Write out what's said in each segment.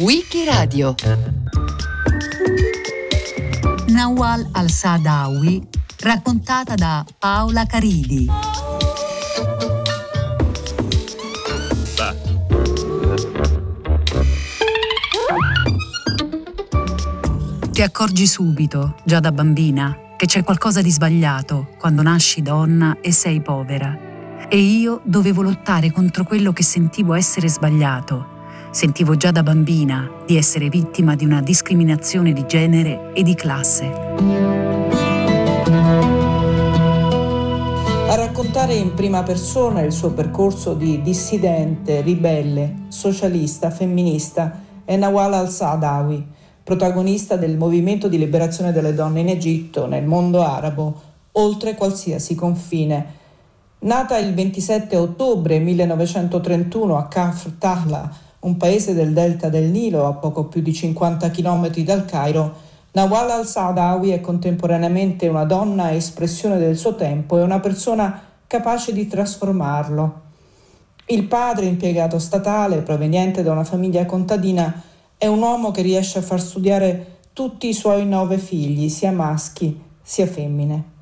Wikiradio Nawal al-Saadawi, raccontata da Paola Caridi. Ti accorgi subito, già da bambina, che c'è qualcosa di sbagliato quando nasci donna e sei povera. E io dovevo lottare contro quello che sentivo essere sbagliato. Sentivo già da bambina di essere vittima di una discriminazione di genere e di classe. A raccontare in prima persona il suo percorso di dissidente, ribelle, socialista, femminista è Nawal al-Saadawi, protagonista del movimento di liberazione delle donne in Egitto, nel mondo arabo, oltre qualsiasi confine. Nata il 27 ottobre 1931 a Kafr Tahla, un paese del delta del Nilo a poco più di 50 km dal Cairo, Nawal al-Saadawi è contemporaneamente una donna espressione del suo tempo e una persona capace di trasformarlo. Il padre, impiegato statale, proveniente da una famiglia contadina, è un uomo che riesce a far studiare tutti i suoi nove figli, sia maschi sia femmine.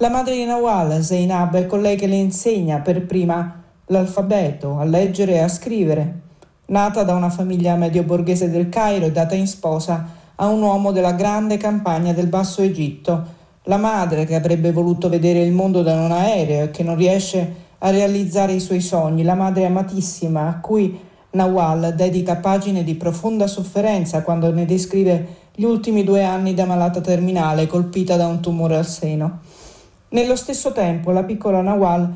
La madre di Nawal, Zainab, è colei che le insegna per prima l'alfabeto, a leggere e a scrivere. Nata da una famiglia medio borghese del Cairo e data in sposa a un uomo della grande campagna del Basso Egitto, la madre che avrebbe voluto vedere il mondo da un aereo e che non riesce a realizzare i suoi sogni, la madre amatissima a cui Nawal dedica pagine di profonda sofferenza quando ne descrive gli ultimi due anni da malata terminale colpita da un tumore al seno. Nello stesso tempo la piccola Nawal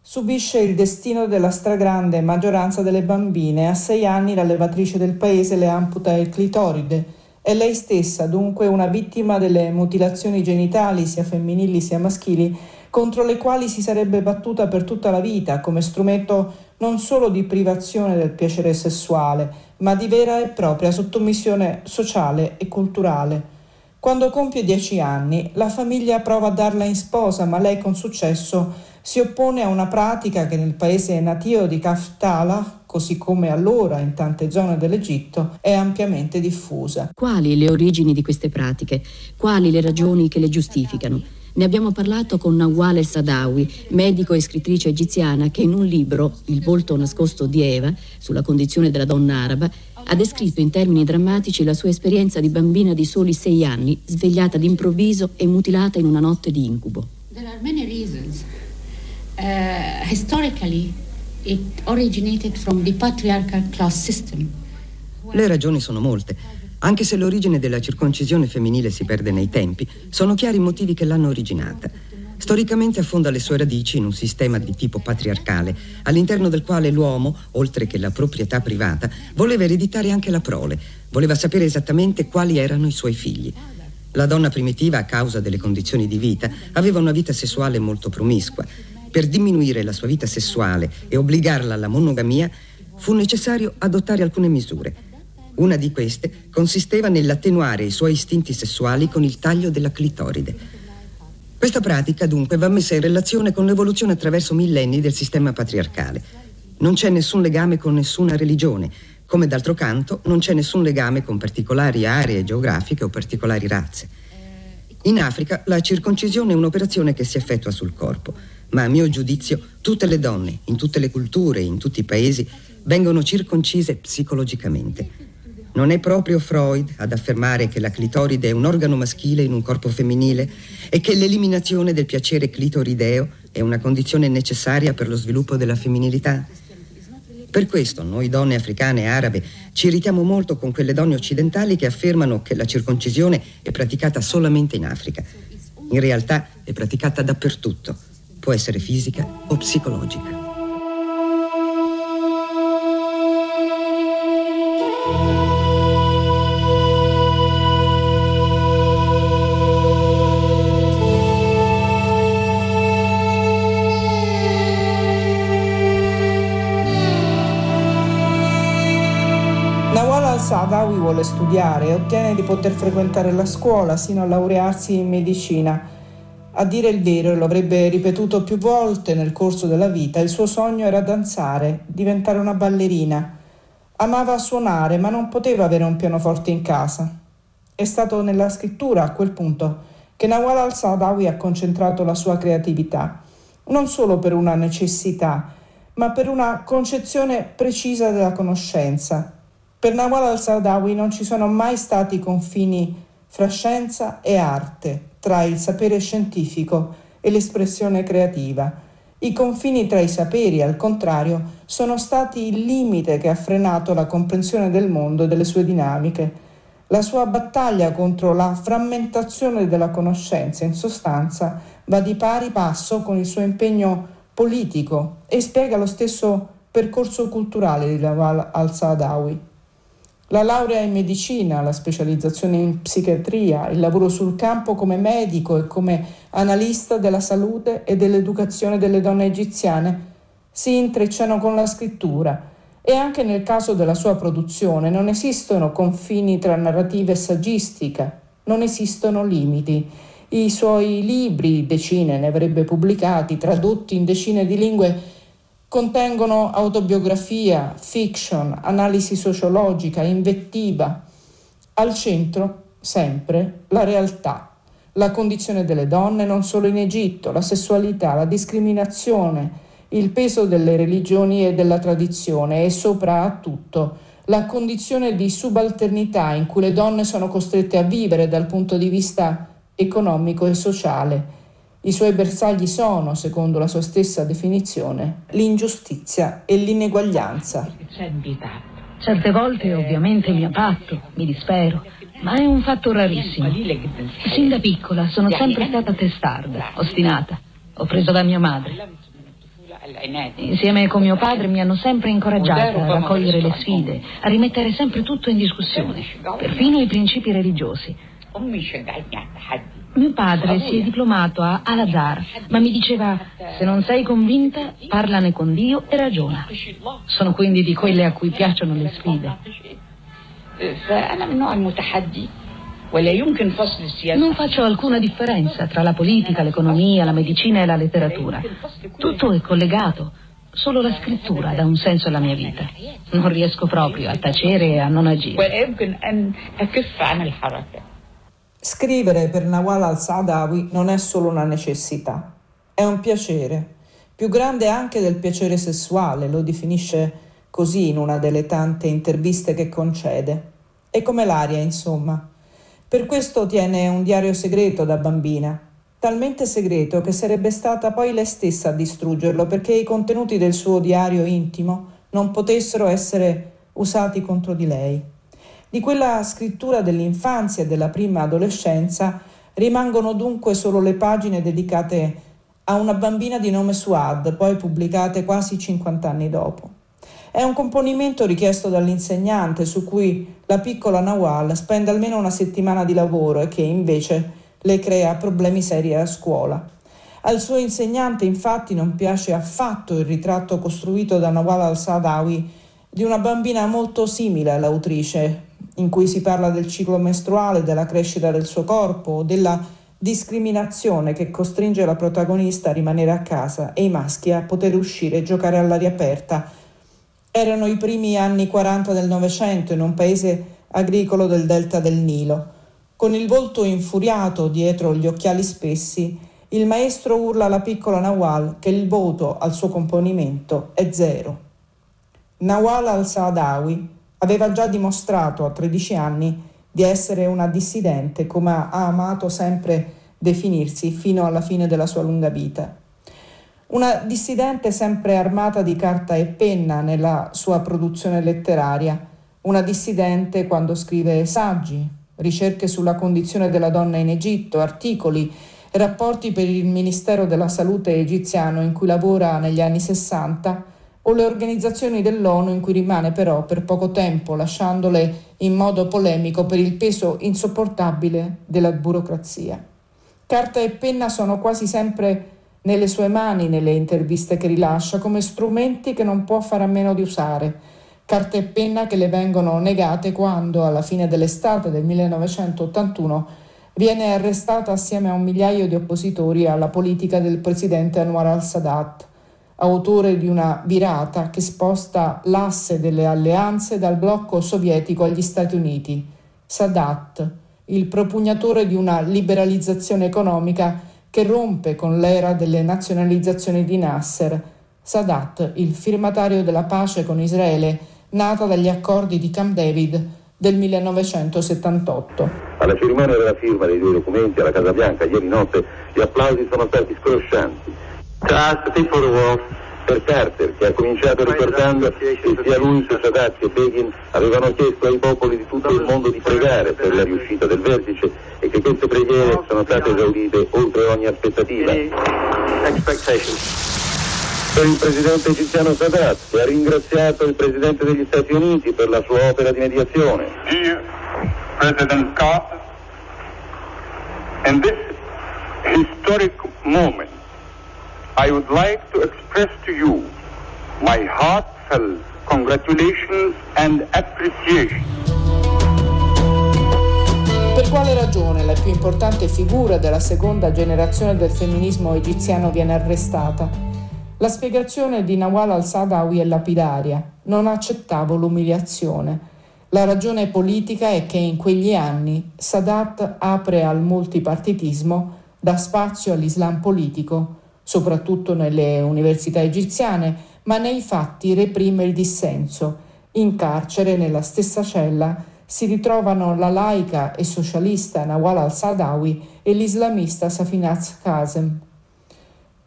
subisce il destino della stragrande maggioranza delle bambine. A sei anni la levatrice del paese le amputa il clitoride. È lei stessa, dunque, una vittima delle mutilazioni genitali, sia femminili sia maschili, contro le quali si sarebbe battuta per tutta la vita come strumento non solo di privazione del piacere sessuale, ma di vera e propria sottomissione sociale e culturale. Quando compie dieci anni, la famiglia prova a darla in sposa, ma lei con successo si oppone a una pratica che nel paese natio di Kaftala, così come allora in tante zone dell'Egitto, è ampiamente diffusa. Quali le origini di queste pratiche? Quali le ragioni che le giustificano? Ne abbiamo parlato con Nawal El Sadawi, medico e scrittrice egiziana che in un libro, Il volto nascosto di Eva, sulla condizione della donna araba, ha descritto in termini drammatici la sua esperienza di bambina di soli sei anni, svegliata d'improvviso e mutilata in una notte di incubo. There are many reasons. Uh, historically, it originated from the patriarchal class system. Le ragioni sono molte. Anche se l'origine della circoncisione femminile si perde nei tempi, sono chiari i motivi che l'hanno originata. Storicamente affonda le sue radici in un sistema di tipo patriarcale, all'interno del quale l'uomo, oltre che la proprietà privata, voleva ereditare anche la prole, voleva sapere esattamente quali erano i suoi figli. La donna primitiva, a causa delle condizioni di vita, aveva una vita sessuale molto promiscua. Per diminuire la sua vita sessuale e obbligarla alla monogamia, fu necessario adottare alcune misure. Una di queste consisteva nell'attenuare i suoi istinti sessuali con il taglio della clitoride. Questa pratica dunque va messa in relazione con l'evoluzione attraverso millenni del sistema patriarcale. Non c'è nessun legame con nessuna religione, come d'altro canto non c'è nessun legame con particolari aree geografiche o particolari razze. In Africa la circoncisione è un'operazione che si effettua sul corpo, ma a mio giudizio tutte le donne, in tutte le culture, in tutti i paesi, vengono circoncise psicologicamente. Non è proprio Freud ad affermare che la clitoride è un organo maschile in un corpo femminile e che l'eliminazione del piacere clitorideo è una condizione necessaria per lo sviluppo della femminilità? Per questo noi donne africane e arabe ci irritiamo molto con quelle donne occidentali che affermano che la circoncisione è praticata solamente in Africa. In realtà è praticata dappertutto. Può essere fisica o psicologica. Vuole studiare e ottiene di poter frequentare la scuola sino a laurearsi in medicina. A dire il vero, lo avrebbe ripetuto più volte nel corso della vita, il suo sogno era danzare, diventare una ballerina. Amava suonare, ma non poteva avere un pianoforte in casa. È stato nella scrittura, a quel punto, che Nawal al-Saadawi ha concentrato la sua creatività, non solo per una necessità, ma per una concezione precisa della conoscenza. Per Nawal al-Saadawi non ci sono mai stati confini fra scienza e arte, tra il sapere scientifico e l'espressione creativa. I confini tra i saperi, al contrario, sono stati il limite che ha frenato la comprensione del mondo e delle sue dinamiche. La sua battaglia contro la frammentazione della conoscenza, in sostanza, va di pari passo con il suo impegno politico e spiega lo stesso percorso culturale di Laval al-Saadawi. La laurea in medicina, la specializzazione in psichiatria, il lavoro sul campo come medico e come analista della salute e dell'educazione delle donne egiziane si intrecciano con la scrittura e anche nel caso della sua produzione non esistono confini tra narrativa e saggistica, non esistono limiti. I suoi libri, decine ne avrebbe pubblicati, tradotti in decine di lingue, contengono autobiografia, fiction, analisi sociologica, invettiva. Al centro, sempre, la realtà, la condizione delle donne non solo in Egitto, la sessualità, la discriminazione, il peso delle religioni e della tradizione e soprattutto la condizione di subalternità in cui le donne sono costrette a vivere dal punto di vista economico e sociale. I suoi bersagli sono, secondo la sua stessa definizione, l'ingiustizia e l'ineguaglianza. Certe volte ovviamente mi abbatto, mi dispero, ma è un fatto rarissimo. Sin da piccola sono sempre stata testarda, ostinata. Ho preso da mia madre. Insieme con mio padre mi hanno sempre incoraggiata a raccogliere le sfide, a rimettere sempre tutto in discussione, perfino i principi religiosi. Mio padre si è diplomato a Al-Azhar, ma mi diceva, se non sei convinta, parlane con Dio e ragiona. Sono quindi di quelle a cui piacciono le sfide. Non faccio alcuna differenza tra la politica, l'economia, la medicina e la letteratura. Tutto è collegato. Solo la scrittura dà un senso alla mia vita. Non riesco proprio a tacere e a non agire. Scrivere per Nawal al-Saadawi non è solo una necessità, è un piacere, più grande anche del piacere sessuale, lo definisce così in una delle tante interviste che concede. È come l'aria, insomma. Per questo tiene un diario segreto da bambina, talmente segreto che sarebbe stata poi lei stessa a distruggerlo perché i contenuti del suo diario intimo non potessero essere usati contro di lei. Di quella scrittura dell'infanzia e della prima adolescenza rimangono dunque solo le pagine dedicate a una bambina di nome Suad, poi pubblicate quasi 50 anni dopo. È un componimento richiesto dall'insegnante su cui la piccola Nawal spende almeno una settimana di lavoro e che invece le crea problemi seri a scuola. Al suo insegnante infatti non piace affatto il ritratto costruito da Nawal al-Sadawi di una bambina molto simile all'autrice, in cui si parla del ciclo mestruale, della crescita del suo corpo, della discriminazione che costringe la protagonista a rimanere a casa e i maschi a poter uscire e giocare all'aria aperta erano i primi anni 40 del Novecento in un paese agricolo del delta del Nilo. Con il volto infuriato dietro gli occhiali spessi, il maestro urla alla piccola Nawal che il voto al suo componimento è zero. Nawal al-Saadawi aveva già dimostrato a 13 anni di essere una dissidente, come ha amato sempre definirsi fino alla fine della sua lunga vita. Una dissidente sempre armata di carta e penna nella sua produzione letteraria, una dissidente quando scrive saggi, ricerche sulla condizione della donna in Egitto, articoli, rapporti per il Ministero della Salute egiziano in cui lavora negli anni 60 o le organizzazioni dell'ONU in cui rimane però per poco tempo, lasciandole in modo polemico per il peso insopportabile della burocrazia. Carta e penna sono quasi sempre nelle sue mani nelle interviste che rilascia come strumenti che non può fare a meno di usare, carta e penna che le vengono negate quando, alla fine dell'estate del 1981, viene arrestata assieme a un migliaio di oppositori alla politica del presidente Anwar al-Sadat. Autore di una virata che sposta l'asse delle alleanze dal blocco sovietico agli Stati Uniti. Sadat, il propugnatore di una liberalizzazione economica che rompe con l'era delle nazionalizzazioni di Nasser. Sadat, il firmatario della pace con Israele, nata dagli accordi di Camp David del 1978. Alla cerimonia della firma dei due documenti alla Casa Bianca ieri notte gli applausi sono stati scroscianti. Per Carter, che ha cominciato ricordando che sia lui che Sadat che Begin avevano chiesto ai popoli di tutto il mondo di pregare per la riuscita del vertice e che queste preghiere sono state esaudite oltre ogni aspettativa. Per il presidente egiziano Sadat, che ha ringraziato il presidente degli Stati Uniti per la sua opera di mediazione. Dear President Carter, in this historic moment, I would like to express to you my heartfelt congratulations and appreciation. Per quale ragione la più importante figura della seconda generazione del femminismo egiziano viene arrestata? La spiegazione di Nawal al-Sadawi è lapidaria. Non accettavo l'umiliazione. La ragione politica è che in quegli anni Sadat apre al multipartitismo, dà spazio all'Islam politico, soprattutto nelle università egiziane, ma nei fatti reprime il dissenso. In carcere, nella stessa cella, si ritrovano la laica e socialista Nawal al-Sadawi e l'islamista Safinaz Kazem.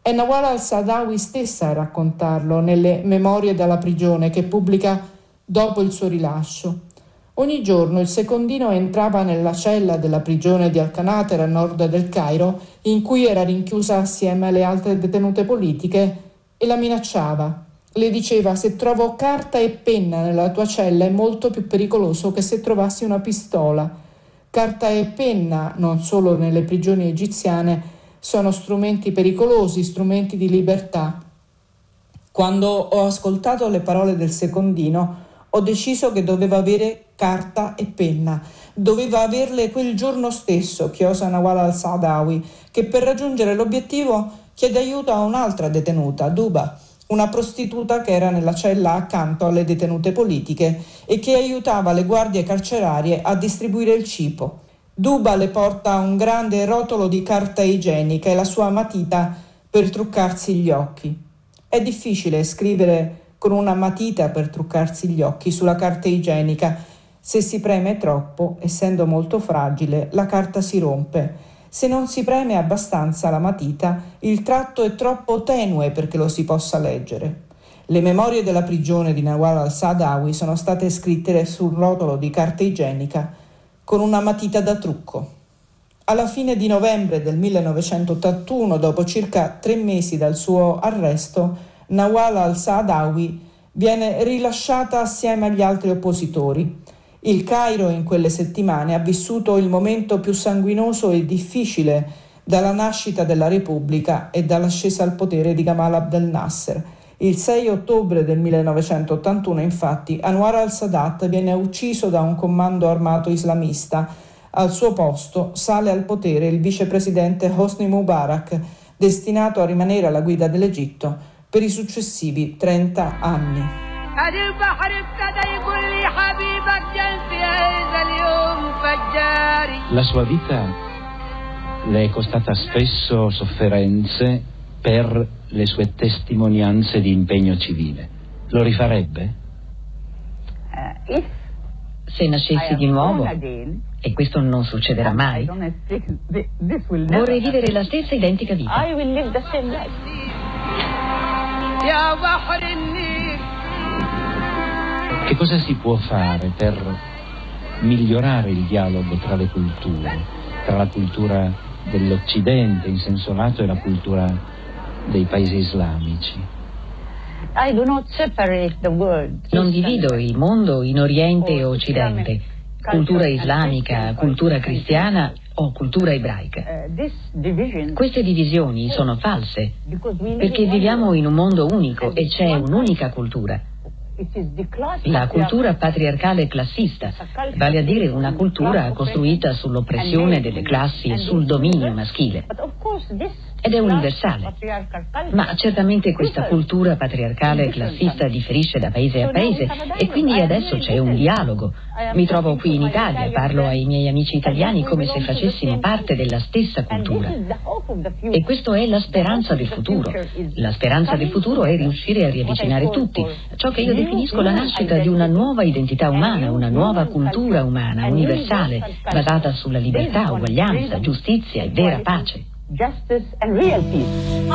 È Nawal al-Sadawi stessa a raccontarlo nelle Memorie dalla prigione che pubblica dopo il suo rilascio. Ogni giorno il secondino entrava nella cella della prigione di Al-Qanater a nord del Cairo, in cui era rinchiusa assieme alle altre detenute politiche, e la minacciava. Le diceva se trovo carta e penna nella tua cella è molto più pericoloso che se trovassi una pistola. Carta e penna, non solo nelle prigioni egiziane, sono strumenti pericolosi, strumenti di libertà. Quando ho ascoltato le parole del secondino, ho deciso che doveva avere carta e penna. Doveva averle quel giorno stesso, chiosa Nawal al-Sadawi, che per raggiungere l'obiettivo chiede aiuto a un'altra detenuta, Duba, una prostituta che era nella cella accanto alle detenute politiche e che aiutava le guardie carcerarie a distribuire il cibo. Duba le porta un grande rotolo di carta igienica e la sua matita per truccarsi gli occhi. È difficile scrivere con una matita per truccarsi gli occhi sulla carta igienica. Se si preme troppo, essendo molto fragile, la carta si rompe. Se non si preme abbastanza la matita, il tratto è troppo tenue perché lo si possa leggere. Le memorie della prigione di Nawal al-Sadawi sono state scritte sul rotolo di carta igienica con una matita da trucco. Alla fine di novembre del 1981, dopo circa tre mesi dal suo arresto, Nawal al-Saadawi viene rilasciata assieme agli altri oppositori. Il Cairo in quelle settimane ha vissuto il momento più sanguinoso e difficile dalla nascita della Repubblica e dall'ascesa al potere di Gamal Abdel Nasser. Il 6 ottobre del 1981, infatti, Anwar al-Sadat viene ucciso da un comando armato islamista. Al suo posto sale al potere il vicepresidente Hosni Mubarak, destinato a rimanere alla guida dell'Egitto per i successivi 30 anni. La sua vita le è costata spesso sofferenze per le sue testimonianze di impegno civile. Lo rifarebbe? Se nascessi di nuovo, e questo non succederà mai, vorrei vivere la stessa identica vita. Che cosa si può fare per migliorare il dialogo tra le culture, tra la cultura dell'Occidente in senso lato e la cultura dei paesi islamici? Non divido il mondo in Oriente e Occidente, cultura islamica, cultura cristiana o cultura ebraica. Queste divisioni sono false perché viviamo in un mondo unico e c'è un'unica cultura. La cultura patriarcale classista, vale a dire una cultura costruita sull'oppressione delle classi e sul dominio maschile. Ed è universale. Ma certamente questa cultura patriarcale e classista differisce da paese a paese e quindi adesso c'è un dialogo. Mi trovo qui in Italia, parlo ai miei amici italiani come se facessimo parte della stessa cultura. E questo è la speranza del futuro. La speranza del futuro è riuscire a riavvicinare tutti, ciò che io definisco la nascita di una nuova identità umana, una nuova cultura umana, universale, basata sulla libertà, uguaglianza, giustizia e vera pace. Justice and real peace.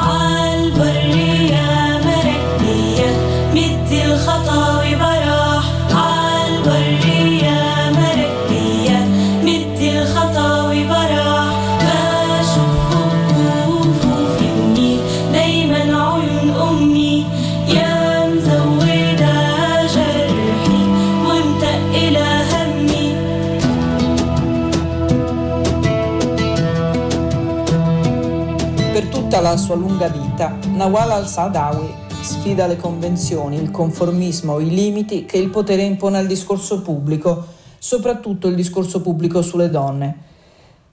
Tutta la sua lunga vita, Nawal al-Saadawi sfida le convenzioni, il conformismo, i limiti che il potere impone al discorso pubblico, soprattutto il discorso pubblico sulle donne.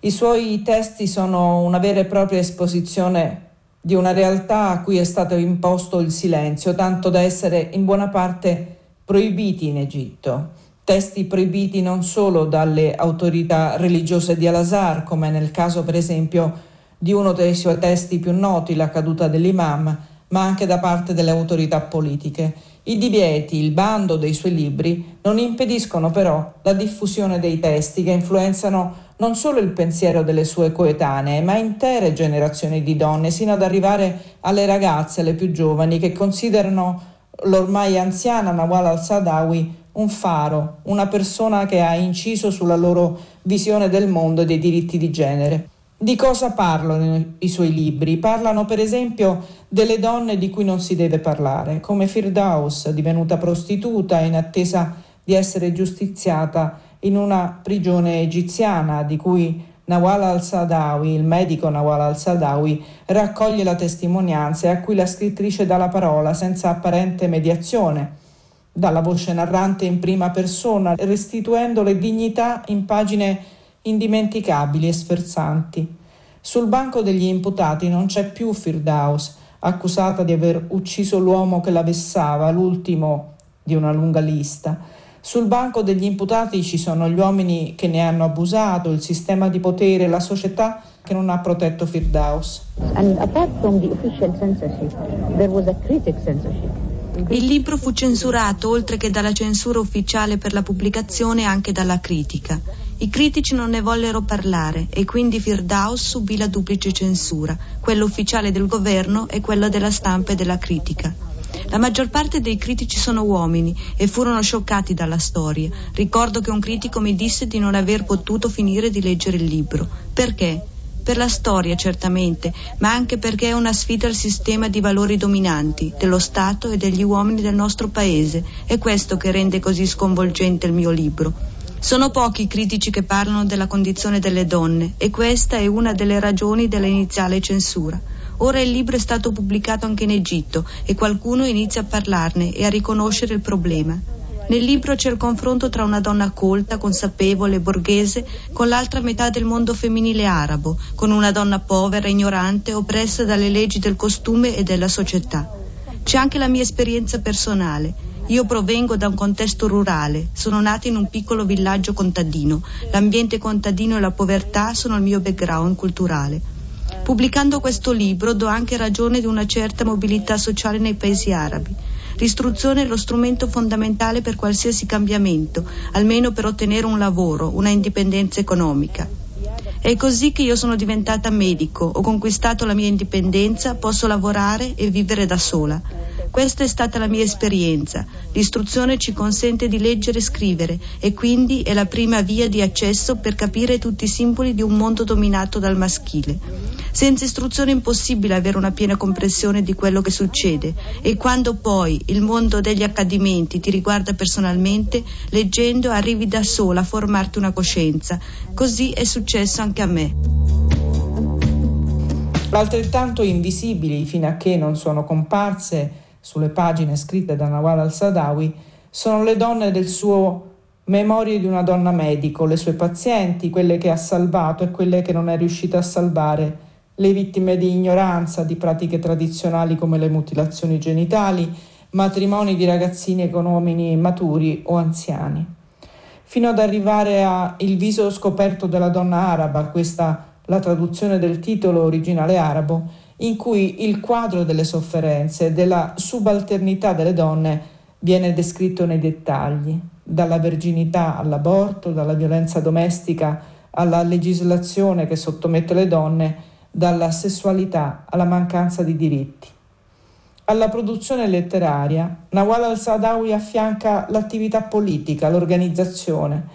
I suoi testi sono una vera e propria esposizione di una realtà a cui è stato imposto il silenzio, tanto da essere in buona parte proibiti in Egitto. Testi proibiti non solo dalle autorità religiose di Al-Azhar, come nel caso per esempio di uno dei suoi testi più noti, La caduta dell'imam, ma anche da parte delle autorità politiche. I divieti, il bando dei suoi libri non impediscono però la diffusione dei testi che influenzano non solo il pensiero delle sue coetanee, ma intere generazioni di donne, sino ad arrivare alle ragazze, alle più giovani, che considerano l'ormai anziana Nawal al-Sadawi un faro, una persona che ha inciso sulla loro visione del mondo e dei diritti di genere. Di cosa parlano i suoi libri? Parlano per esempio delle donne di cui non si deve parlare, come Firdaus, divenuta prostituta in attesa di essere giustiziata in una prigione egiziana di cui Nawal al-Sadawi, il medico Nawal al-Sadawi, raccoglie la testimonianza e a cui la scrittrice dà la parola senza apparente mediazione, dalla voce narrante in prima persona, restituendole dignità in pagine indimenticabili e sferzanti. Sul banco degli imputati non c'è più Firdaus, accusata di aver ucciso l'uomo che la vessava, l'ultimo di una lunga lista. Sul banco degli imputati ci sono gli uomini che ne hanno abusato, il sistema di potere, la società che non ha protetto Firdaus. And apart from the official censorship, there was a critic censorship. Il libro fu censurato oltre che dalla censura ufficiale per la pubblicazione anche dalla critica. I critici non ne vollero parlare e quindi Firdaus subì la duplice censura, quella ufficiale del governo e quella della stampa e della critica. La maggior parte dei critici sono uomini e furono scioccati dalla storia. Ricordo che un critico mi disse di non aver potuto finire di leggere il libro. Perché? per la storia certamente, ma anche perché è una sfida al sistema di valori dominanti dello Stato e degli uomini del nostro paese. È questo che rende così sconvolgente il mio libro. Sono pochi i critici che parlano della condizione delle donne e questa è una delle ragioni dell'iniziale censura. Ora il libro è stato pubblicato anche in Egitto e qualcuno inizia a parlarne e a riconoscere il problema. Nel libro c'è il confronto tra una donna colta, consapevole, borghese, con l'altra metà del mondo femminile arabo, con una donna povera, ignorante, oppressa dalle leggi del costume e della società. C'è anche la mia esperienza personale. Io provengo da un contesto rurale, sono nata in un piccolo villaggio contadino. L'ambiente contadino e la povertà sono il mio background culturale. Pubblicando questo libro do anche ragione di una certa mobilità sociale nei paesi arabi. L'istruzione è lo strumento fondamentale per qualsiasi cambiamento, almeno per ottenere un lavoro, una indipendenza economica. È così che io sono diventata medico, ho conquistato la mia indipendenza, posso lavorare e vivere da sola. Questa è stata la mia esperienza. L'istruzione ci consente di leggere e scrivere e quindi è la prima via di accesso per capire tutti i simboli di un mondo dominato dal maschile. Senza istruzione è impossibile avere una piena comprensione di quello che succede e quando poi il mondo degli accadimenti ti riguarda personalmente, leggendo arrivi da sola a formarti una coscienza. Così è successo anche a me. Altrettanto invisibili fino a che non sono comparse sulle pagine scritte da Nawal al-Sadawi sono le donne del suo Memorie di una donna medico, le sue pazienti, quelle che ha salvato e quelle che non è riuscita a salvare le vittime di ignoranza, di pratiche tradizionali come le mutilazioni genitali, matrimoni di ragazzini con uomini maturi o anziani, fino ad arrivare a Il viso scoperto della donna araba, questa la traduzione del titolo originale arabo, in cui il quadro delle sofferenze, della subalternità delle donne viene descritto nei dettagli, dalla verginità all'aborto, dalla violenza domestica alla legislazione che sottomette le donne, dalla sessualità alla mancanza di diritti. Alla produzione letteraria, Nawal al-Sadawi affianca l'attività politica, l'organizzazione.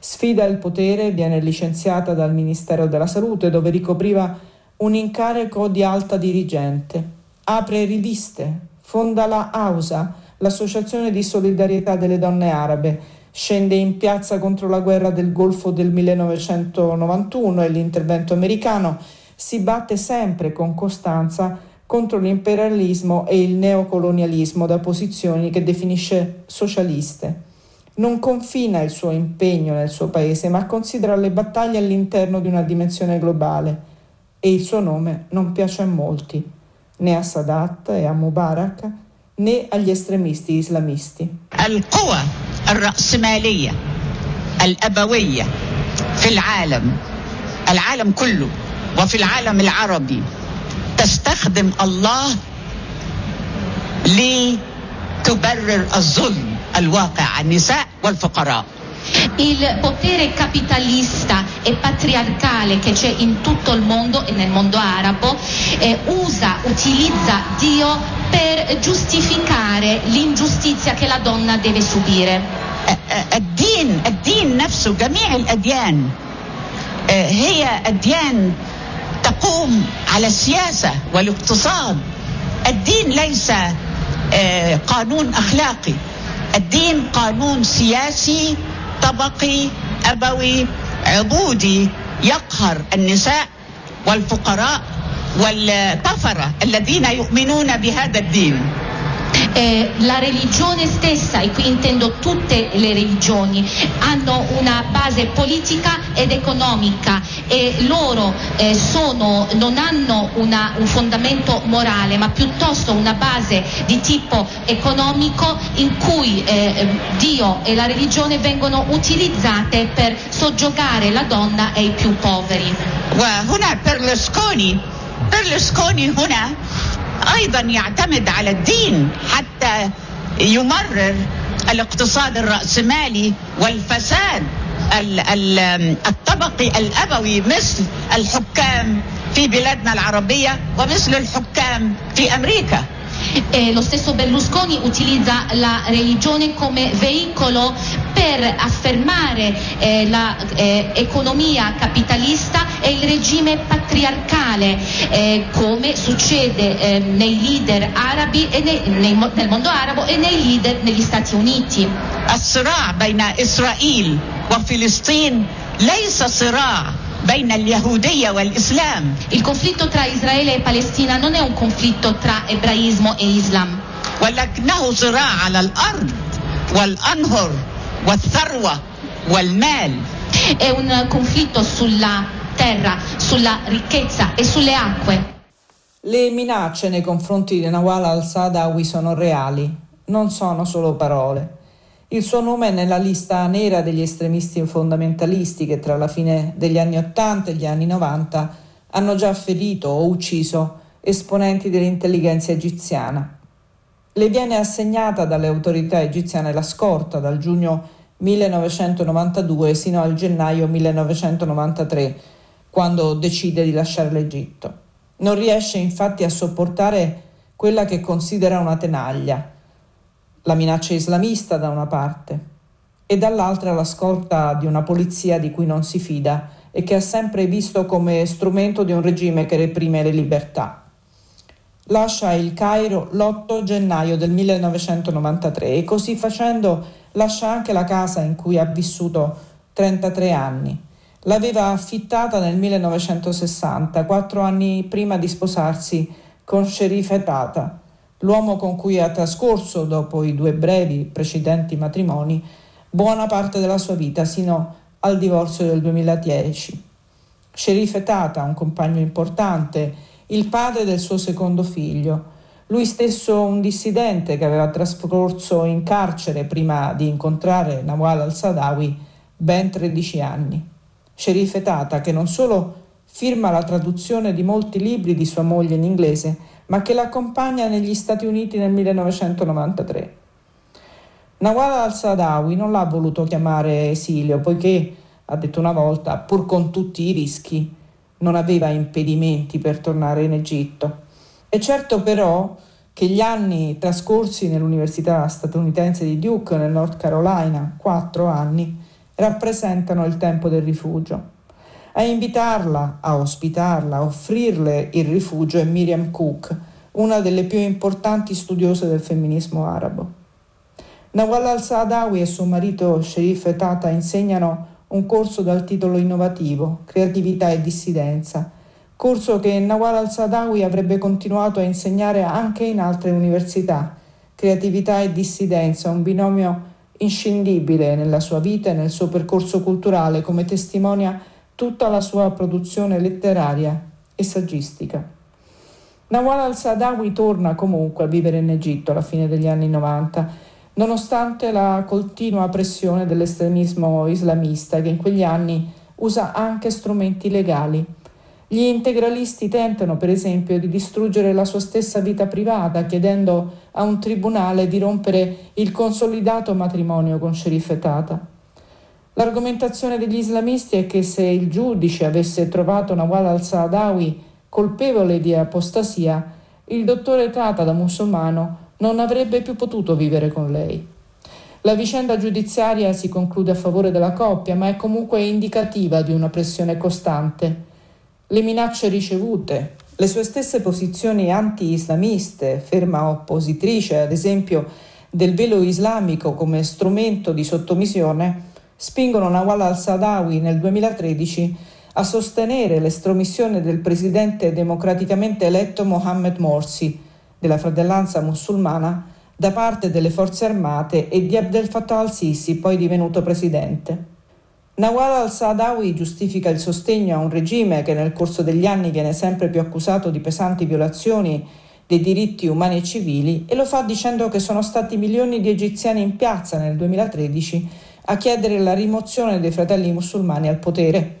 Sfida il potere, viene licenziata dal Ministero della Salute dove ricopriva un incarico di alta dirigente. Apre riviste, fonda la AUSA, l'Associazione di Solidarietà delle Donne Arabe, scende in piazza contro la guerra del Golfo del 1991 e l'intervento americano, si batte sempre con costanza contro l'imperialismo e il neocolonialismo da posizioni che definisce socialiste. Non confina il suo impegno nel suo paese, ma considera le battaglie all'interno di una dimensione globale e il suo nome non piace a molti, né a Sadat e a Mubarak, né agli estremisti islamisti. القوى الرأسمالية الأبوية في العالم العالم كله وفي العالم العربي تستخدم الله لتبرر الظلم الواقع على النساء والفقراء il potere capitalista e patriarcale che c'è in tutto il mondo e nel mondo arabo eh, usa, utilizza Dio per giustificare l'ingiustizia che la donna deve subire. الدين الدين نفسه جميع الأديان هي أديان تقوم على السياسة والاقتصاد الدين ليس قانون أخلاقي الدين قانون سياسي طبقي أبوي عبودي يقهر النساء والفقراء والكفرة الذين يؤمنون بهذا الدين. eh, la religione stessa, e qui intendo tutte le religioni, hanno una base politica ed economica e loro eh, sono, non hanno una, un fondamento morale ma piuttosto una base di tipo economico in cui eh, Dio e la religione vengono utilizzate per soggiogare la donna e i più poveri. Wow, أيضا يعتمد على الدين حتى يمرر الاقتصاد الرأسمالي والفساد الطبقي الأبوي مثل الحكام في بلادنا العربية ومثل الحكام في أمريكا. Eh, lo stesso Berlusconi utilizza la religione come veicolo per affermare eh, l'economia eh, capitalista e il regime patriarcale, eh, come succede eh, nei leader arabi e nei, nei, nel mondo arabo e nei leader negli Stati Uniti. الصراع بين إسرائيل وفلسطين ليس صراع بين اليهودية والإسلام Il conflitto tra Israele e Palestina non è un conflitto tra ebraismo e Islam. ولكنه صراع على الأرض والأنهر والثروة والمال È un conflitto sulla terra, sulla ricchezza e sulle acque. Le minacce nei confronti di Nawal al-Sadawi sono reali, non sono solo parole. Il suo nome è nella lista nera degli estremisti fondamentalisti che tra la fine degli anni 80 e gli anni 90 hanno già ferito o ucciso esponenti dell'intelligenza egiziana. Le viene assegnata dalle autorità egiziane la scorta dal giugno 1992 sino al gennaio 1993, quando decide di lasciare l'Egitto. Non riesce infatti a sopportare quella che considera una tenaglia, la minaccia islamista da una parte e dall'altra la scorta di una polizia di cui non si fida e che ha sempre visto come strumento di un regime che reprime le libertà. Lascia il Cairo l'8 gennaio del 1993 e così facendo lascia anche la casa in cui ha vissuto 33 anni. L'aveva affittata nel 1960, quattro anni prima di sposarsi con Sheriff Tata, l'uomo con cui ha trascorso, dopo i due brevi precedenti matrimoni, buona parte della sua vita sino al divorzio del 2010. Sheriff Tata, un compagno importante, il padre del suo secondo figlio, lui stesso un dissidente che aveva trascorso in carcere prima di incontrare Nawal al-Sadawi ben 13 anni. Sheriff Tata che non solo firma la traduzione di molti libri di sua moglie in inglese, ma che l'accompagna negli Stati Uniti nel 1993. Nawal al-Sadawi non l'ha voluto chiamare esilio, poiché, ha detto una volta, pur con tutti i rischi, non aveva impedimenti per tornare in Egitto. È certo però che gli anni trascorsi nell'Università statunitense di Duke nel North Carolina, quattro anni, rappresentano il tempo del rifugio. A invitarla, a ospitarla, a offrirle il rifugio è Miriam Cook, una delle più importanti studiose del femminismo arabo. Nawal al-Saadawi e suo marito Sherif Tata insegnano un corso dal titolo innovativo, Creatività e dissidenza, corso che Nawal al-Sadawi avrebbe continuato a insegnare anche in altre università. Creatività e dissidenza, un binomio inscindibile nella sua vita e nel suo percorso culturale, come testimonia tutta la sua produzione letteraria e saggistica. Nawal al-Sadawi torna comunque a vivere in Egitto alla fine degli anni 90, nonostante la continua pressione dell'estremismo islamista che in quegli anni usa anche strumenti legali. Gli integralisti tentano, per esempio, di distruggere la sua stessa vita privata, chiedendo a un tribunale di rompere il consolidato matrimonio con Sherif Tata. L'argomentazione degli islamisti è che se il giudice avesse trovato Nawal al-Saadawi colpevole di apostasia, il dottore Tata da musulmano non avrebbe più potuto vivere con lei. La vicenda giudiziaria si conclude a favore della coppia, ma è comunque indicativa di una pressione costante. Le minacce ricevute, le sue stesse posizioni anti-islamiste, ferma oppositrice, ad esempio, del velo islamico come strumento di sottomissione, spingono Nawal al-Sadawi nel 2013 a sostenere l'estromissione del presidente democraticamente eletto Mohammed Morsi della fratellanza musulmana da parte delle forze armate e di Abdel Fattah al-Sisi, poi divenuto presidente. Nawal al-Sadawi giustifica il sostegno a un regime che nel corso degli anni viene sempre più accusato di pesanti violazioni dei diritti umani e civili e lo fa dicendo che sono stati milioni di egiziani in piazza nel 2013 a chiedere la rimozione dei fratelli musulmani al potere.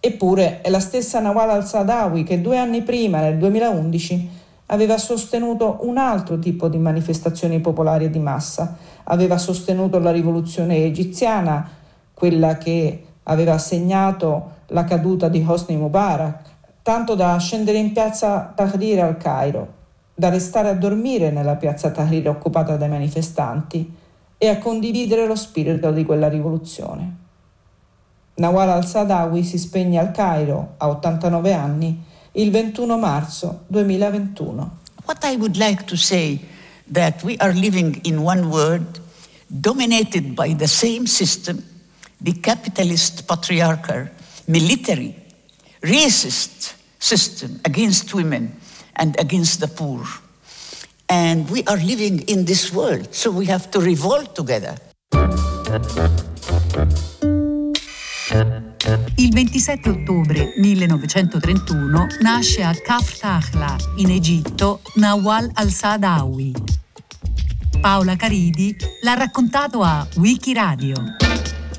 Eppure è la stessa Nawal al-Sadawi che due anni prima, nel 2011, aveva sostenuto un altro tipo di manifestazioni popolari di massa, aveva sostenuto la rivoluzione egiziana, quella che aveva segnato la caduta di Hosni Mubarak, tanto da scendere in piazza Tahrir al Cairo, da restare a dormire nella piazza Tahrir occupata dai manifestanti e a condividere lo spirito di quella rivoluzione. Nawal al-Sadawi si spegne al Cairo a 89 anni il 21 marzo 2021. What I would like to say that we are living in one world dominated by the same system, the capitalist patriarchal military racist system against women and against the poor. And we are living in this world, so we have to revolt together. Il 27 ottobre 1931 nasce a Kafr in Egitto, Nawal al-Saadawi. Paola Caridi l'ha raccontato a Wikiradio.